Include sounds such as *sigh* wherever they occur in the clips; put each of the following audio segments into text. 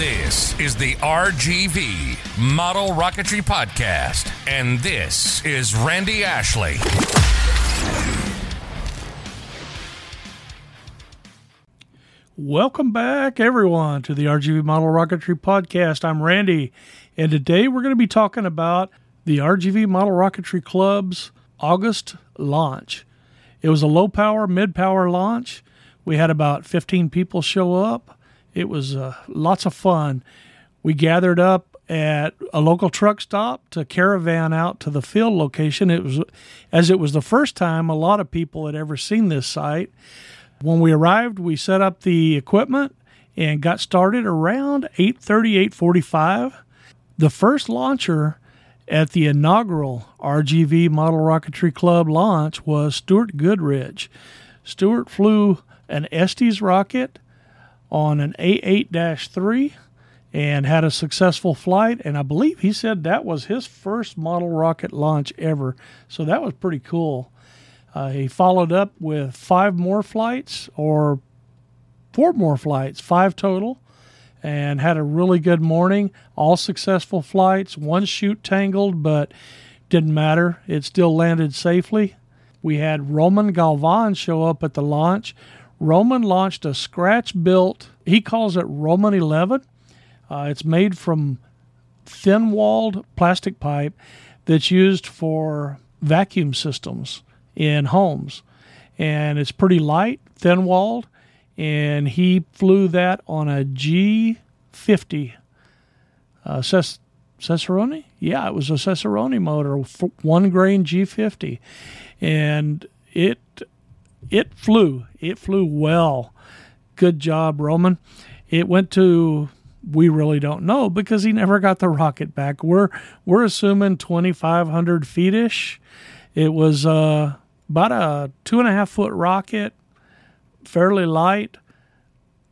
This is the RGV Model Rocketry Podcast, and this is Randy Ashley. Welcome back, everyone, to the RGV Model Rocketry Podcast. I'm Randy, and today we're going to be talking about the RGV Model Rocketry Club's August launch. It was a low power, mid power launch. We had about 15 people show up. It was uh, lots of fun. We gathered up at a local truck stop to caravan out to the field location. It was as it was the first time a lot of people had ever seen this site. When we arrived, we set up the equipment and got started around 8:30 8:45. The first launcher at the inaugural RGV Model Rocketry Club launch was Stuart Goodrich. Stuart flew an Estes rocket on an A8 3 and had a successful flight. And I believe he said that was his first model rocket launch ever. So that was pretty cool. Uh, he followed up with five more flights or four more flights, five total, and had a really good morning. All successful flights. One chute tangled, but didn't matter. It still landed safely. We had Roman Galvan show up at the launch. Roman launched a scratch built, he calls it Roman 11. Uh, it's made from thin walled plastic pipe that's used for vacuum systems in homes. And it's pretty light, thin walled, and he flew that on a G50 uh, Cesaroni? Yeah, it was a Cesaroni motor, one grain G50. And it it flew. It flew well. Good job, Roman. It went to we really don't know because he never got the rocket back. We're we're assuming twenty five hundred feet ish. It was uh, about a two and a half foot rocket, fairly light.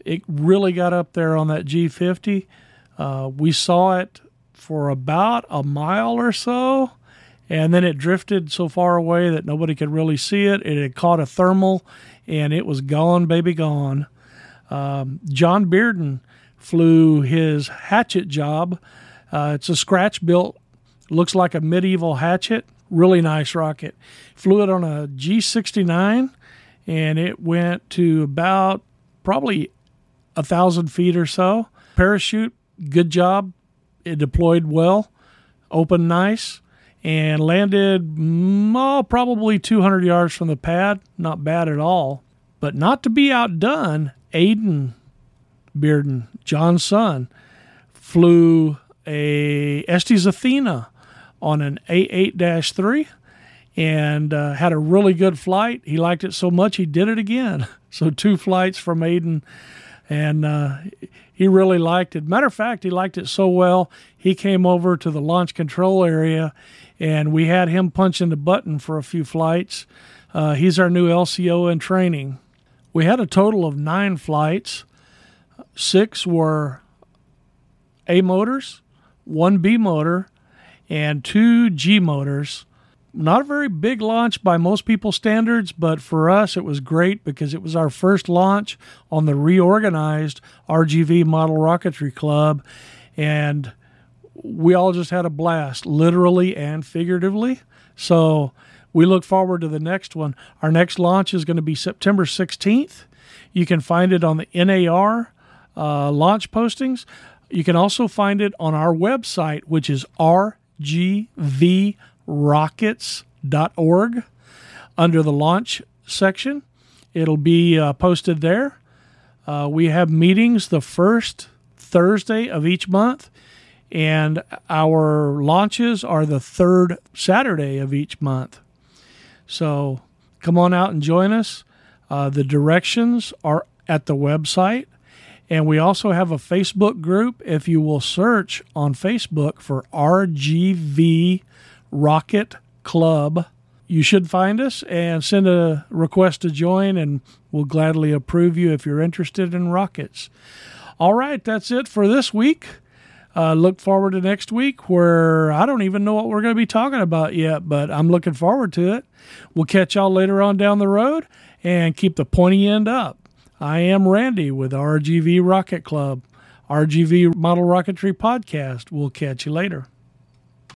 It really got up there on that G fifty. Uh, we saw it for about a mile or so and then it drifted so far away that nobody could really see it. It had caught a thermal, and it was gone, baby, gone. Um, John Bearden flew his hatchet job. Uh, it's a scratch built, looks like a medieval hatchet. Really nice rocket. Flew it on a G69, and it went to about probably a thousand feet or so. Parachute, good job. It deployed well, opened nice and landed mm, oh, probably 200 yards from the pad. Not bad at all. But not to be outdone, Aiden Bearden, John's son, flew a Estes Athena on an A8 3 and uh, had a really good flight. He liked it so much he did it again. *laughs* So, two flights from Aiden, and uh, he really liked it. Matter of fact, he liked it so well, he came over to the launch control area and we had him punching the button for a few flights. Uh, he's our new LCO in training. We had a total of nine flights. Six were A motors, one B motor, and two G motors. Not a very big launch by most people's standards, but for us it was great because it was our first launch on the reorganized RGV Model Rocketry Club. And we all just had a blast, literally and figuratively. So we look forward to the next one. Our next launch is going to be September 16th. You can find it on the NAR uh, launch postings. You can also find it on our website, which is rgvrockets.org under the launch section. It'll be uh, posted there. Uh, we have meetings the first Thursday of each month and our launches are the third Saturday of each month. So come on out and join us. Uh, the directions are at the website. And we also have a Facebook group. If you will search on Facebook for RGV Rocket Club, you should find us and send a request to join, and we'll gladly approve you if you're interested in rockets. All right, that's it for this week. Uh, look forward to next week where I don't even know what we're going to be talking about yet, but I'm looking forward to it. We'll catch y'all later on down the road and keep the pointy end up. I am Randy with RGV Rocket Club. RGV Model Rocketry Podcast. We'll catch you later.